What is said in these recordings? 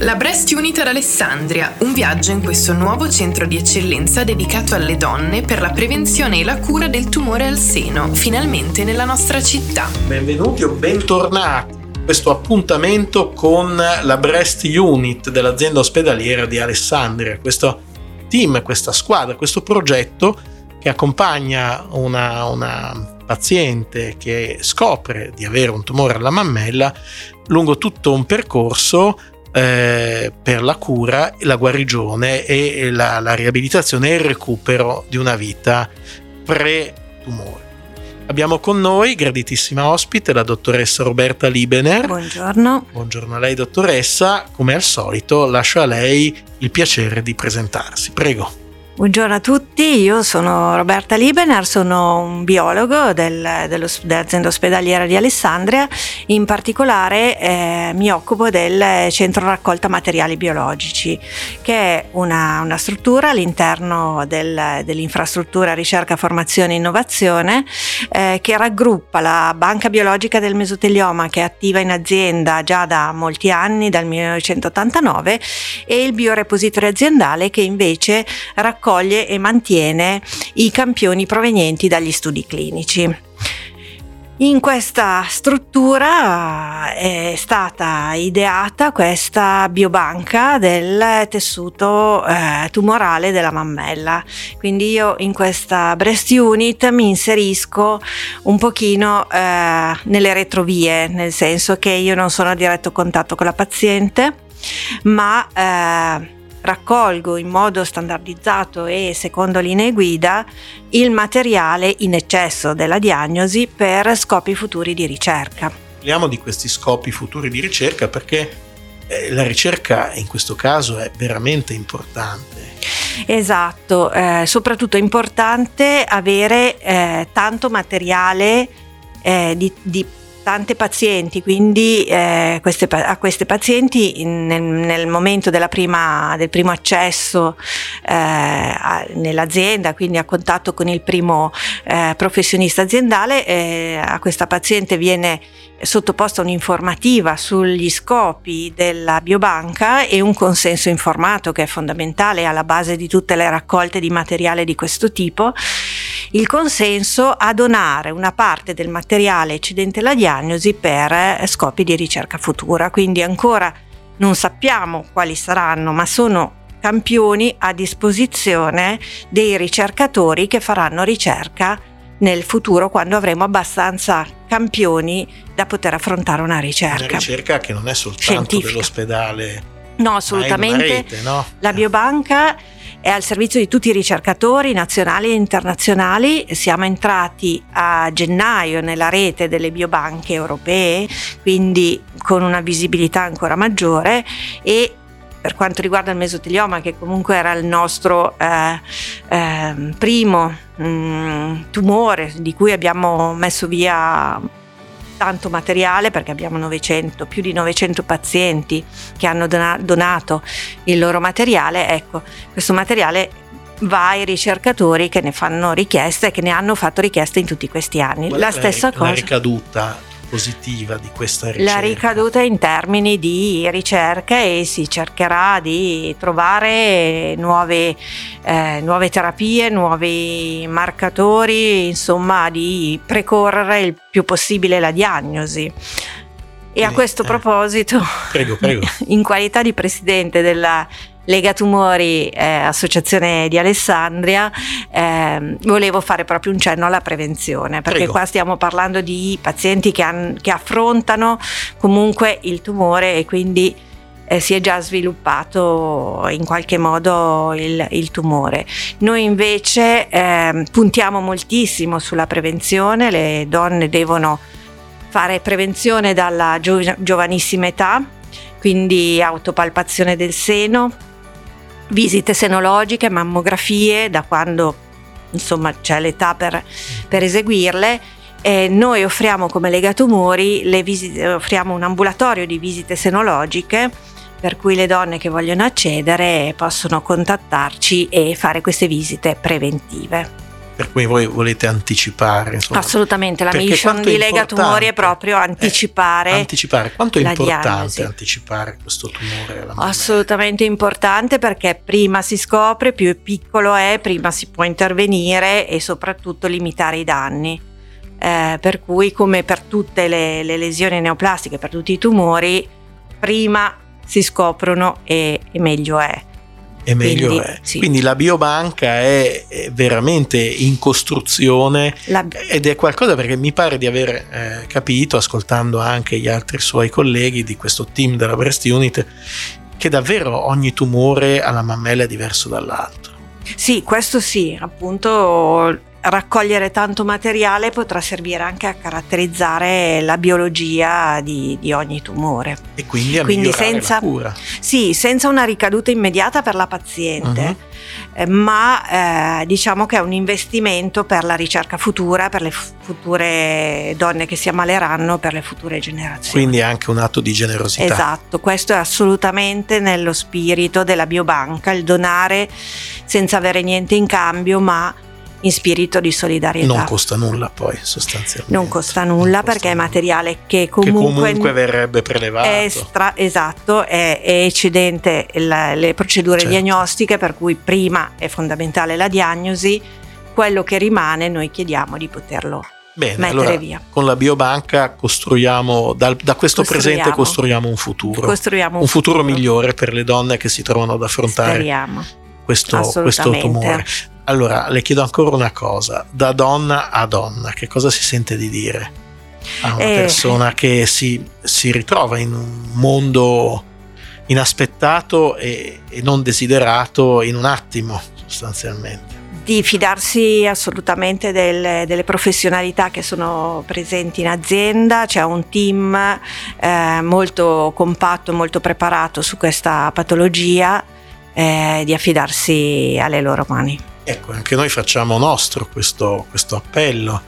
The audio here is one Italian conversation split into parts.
La Breast Unit ad Alessandria, un viaggio in questo nuovo centro di eccellenza dedicato alle donne per la prevenzione e la cura del tumore al seno, finalmente nella nostra città. Benvenuti o bentornati a questo appuntamento con la Breast Unit dell'azienda ospedaliera di Alessandria, questo team, questa squadra, questo progetto che accompagna una, una paziente che scopre di avere un tumore alla mammella lungo tutto un percorso eh, per la cura, la guarigione e la, la riabilitazione e il recupero di una vita pre-tumore. Abbiamo con noi, graditissima ospite, la dottoressa Roberta Liebener. Buongiorno. Buongiorno a lei, dottoressa. Come al solito, lascio a lei il piacere di presentarsi. Prego. Buongiorno a tutti, io sono Roberta Liebener, sono un biologo del, dell'azienda ospedaliera di Alessandria, in particolare eh, mi occupo del centro raccolta materiali biologici, che è una, una struttura all'interno del, dell'infrastruttura ricerca, formazione e innovazione eh, che raggruppa la banca biologica del mesotelioma che è attiva in azienda già da molti anni, dal 1989, e il biorepository aziendale che invece raccoglie raccoglie e mantiene i campioni provenienti dagli studi clinici. In questa struttura è stata ideata questa biobanca del tessuto eh, tumorale della mammella. Quindi io in questa breast unit mi inserisco un pochino eh, nelle retrovie, nel senso che io non sono a diretto contatto con la paziente, ma eh, raccolgo in modo standardizzato e secondo linee guida il materiale in eccesso della diagnosi per scopi futuri di ricerca. Parliamo di questi scopi futuri di ricerca perché eh, la ricerca in questo caso è veramente importante. Esatto, eh, soprattutto è importante avere eh, tanto materiale eh, di, di tante pazienti, quindi eh, queste, a queste pazienti nel, nel momento prima, del primo accesso eh, a, nell'azienda, quindi a contatto con il primo eh, professionista aziendale, eh, a questa paziente viene sottoposta un'informativa sugli scopi della biobanca e un consenso informato che è fondamentale alla base di tutte le raccolte di materiale di questo tipo, il consenso a donare una parte del materiale eccedente alla diagnosi per eh, scopi di ricerca futura. Quindi ancora non sappiamo quali saranno, ma sono campioni a disposizione dei ricercatori che faranno ricerca nel futuro quando avremo abbastanza campioni da poter affrontare una ricerca. Una ricerca che non è soltanto Scientifica. dell'ospedale. No, assolutamente. Rete, no? La biobanca è al servizio di tutti i ricercatori nazionali e internazionali. Siamo entrati a gennaio nella rete delle biobanche europee, quindi con una visibilità ancora maggiore e per quanto riguarda il mesotelioma, che comunque era il nostro eh, eh, primo mh, mm, tumore di cui abbiamo messo via tanto materiale perché abbiamo 900, più di 900 pazienti che hanno donato il loro materiale, ecco, questo materiale va ai ricercatori che ne fanno richiesta e che ne hanno fatto richiesta in tutti questi anni. Qual la stessa la cosa. La ricaduta positiva di questa ricerca? La ricaduta in termini di ricerca e si cercherà di trovare nuove, eh, nuove terapie, nuovi marcatori, insomma di precorrere il più possibile la diagnosi. E a questo eh, proposito, prego, prego. in qualità di presidente della Lega Tumori eh, Associazione di Alessandria, eh, volevo fare proprio un cenno alla prevenzione, perché Prego. qua stiamo parlando di pazienti che, han, che affrontano comunque il tumore e quindi eh, si è già sviluppato in qualche modo il, il tumore. Noi invece eh, puntiamo moltissimo sulla prevenzione, le donne devono fare prevenzione dalla gio- giovanissima età, quindi autopalpazione del seno, visite senologiche, mammografie, da quando insomma c'è l'età per, per eseguirle. E noi offriamo come Lega Tumori, visite, offriamo un ambulatorio di visite senologiche per cui le donne che vogliono accedere possono contattarci e fare queste visite preventive. Per cui voi volete anticipare. Insomma. Assolutamente, la Perché mission di Lega Tumori è proprio anticipare. Eh, anticipare. Quanto è importante diagnosi. anticipare questo tumore? Assolutamente importante perché prima si scopre, più è piccolo è, prima si può intervenire e soprattutto limitare i danni. Eh, per cui come per tutte le, le, lesioni neoplastiche, per tutti i tumori, prima si scoprono e, e meglio è e meglio Quindi, è. Sì. Quindi la biobanca è, è veramente in costruzione la... ed è qualcosa perché mi pare di aver eh, capito, ascoltando anche gli altri suoi colleghi di questo team della Breast Unit, che davvero ogni tumore alla mammella è diverso dall'altro. Sì, questo sì, appunto raccogliere tanto materiale potrà servire anche a caratterizzare la biologia di, di ogni tumore. E quindi a quindi senza, cura. Sì, senza una ricaduta immediata per la paziente, uh-huh. eh, ma eh, diciamo che è un investimento per la ricerca futura, per le future donne che si ammaleranno, per le future generazioni. Quindi è anche un atto di generosità. Esatto, questo è assolutamente nello spirito della biobanca, il donare senza avere niente in cambio, ma in spirito di solidarietà. Non costa nulla poi sostanzialmente. Non costa nulla non perché costa è materiale che comunque, che comunque verrebbe prelevato. È stra- esatto, è, è eccedente la, le procedure certo. diagnostiche per cui prima è fondamentale la diagnosi, quello che rimane noi chiediamo di poterlo Bene, allora, via. Con la biobanca costruiamo, da, da questo presente costruiamo un futuro. Costruiamo un, un futuro, futuro migliore per le donne che si trovano ad affrontare questo, questo tumore. Allora, le chiedo ancora una cosa, da donna a donna, che cosa si sente di dire a una eh. persona che si, si, ritrova in un mondo inaspettato e, e non desiderato in un attimo, sostanzialmente? di fidarsi assolutamente del, delle professionalità che sono presenti in azienda, c'è un team eh, molto compatto, molto preparato su questa patologia, eh, di affidarsi alle loro mani. Ecco, anche noi facciamo nostro questo, questo appello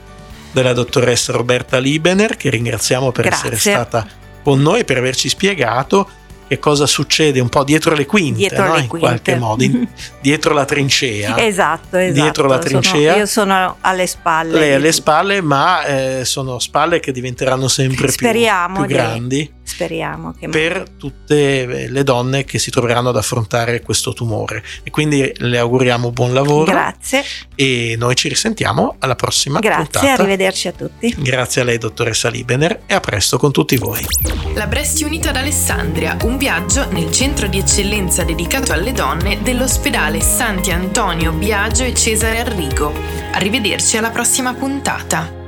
della dottoressa Roberta Liebener, che ringraziamo per Grazie. essere stata con noi e per averci spiegato che cosa succede un po' dietro le quinte, dietro no? le quinte. in qualche modo, in, dietro la trincea. Esatto, esatto. Dietro la trincea. Sono, io sono alle spalle. Lei alle spalle, ma eh, sono spalle che diventeranno sempre Speriamo più, più grandi. Speriamo che per tutte le donne che si troveranno ad affrontare questo tumore. E quindi le auguriamo buon lavoro. Grazie. E noi ci risentiamo alla prossima Grazie, puntata. arrivederci a tutti. Grazie a lei, dottoressa Libener, e a presto con tutti voi. La Breast Unit ad Alessandria, un viaggio nel centro di eccellenza dedicato alle donne dell'ospedale Santi Antonio Biagio e Cesare Arrigo. Arrivederci alla prossima puntata.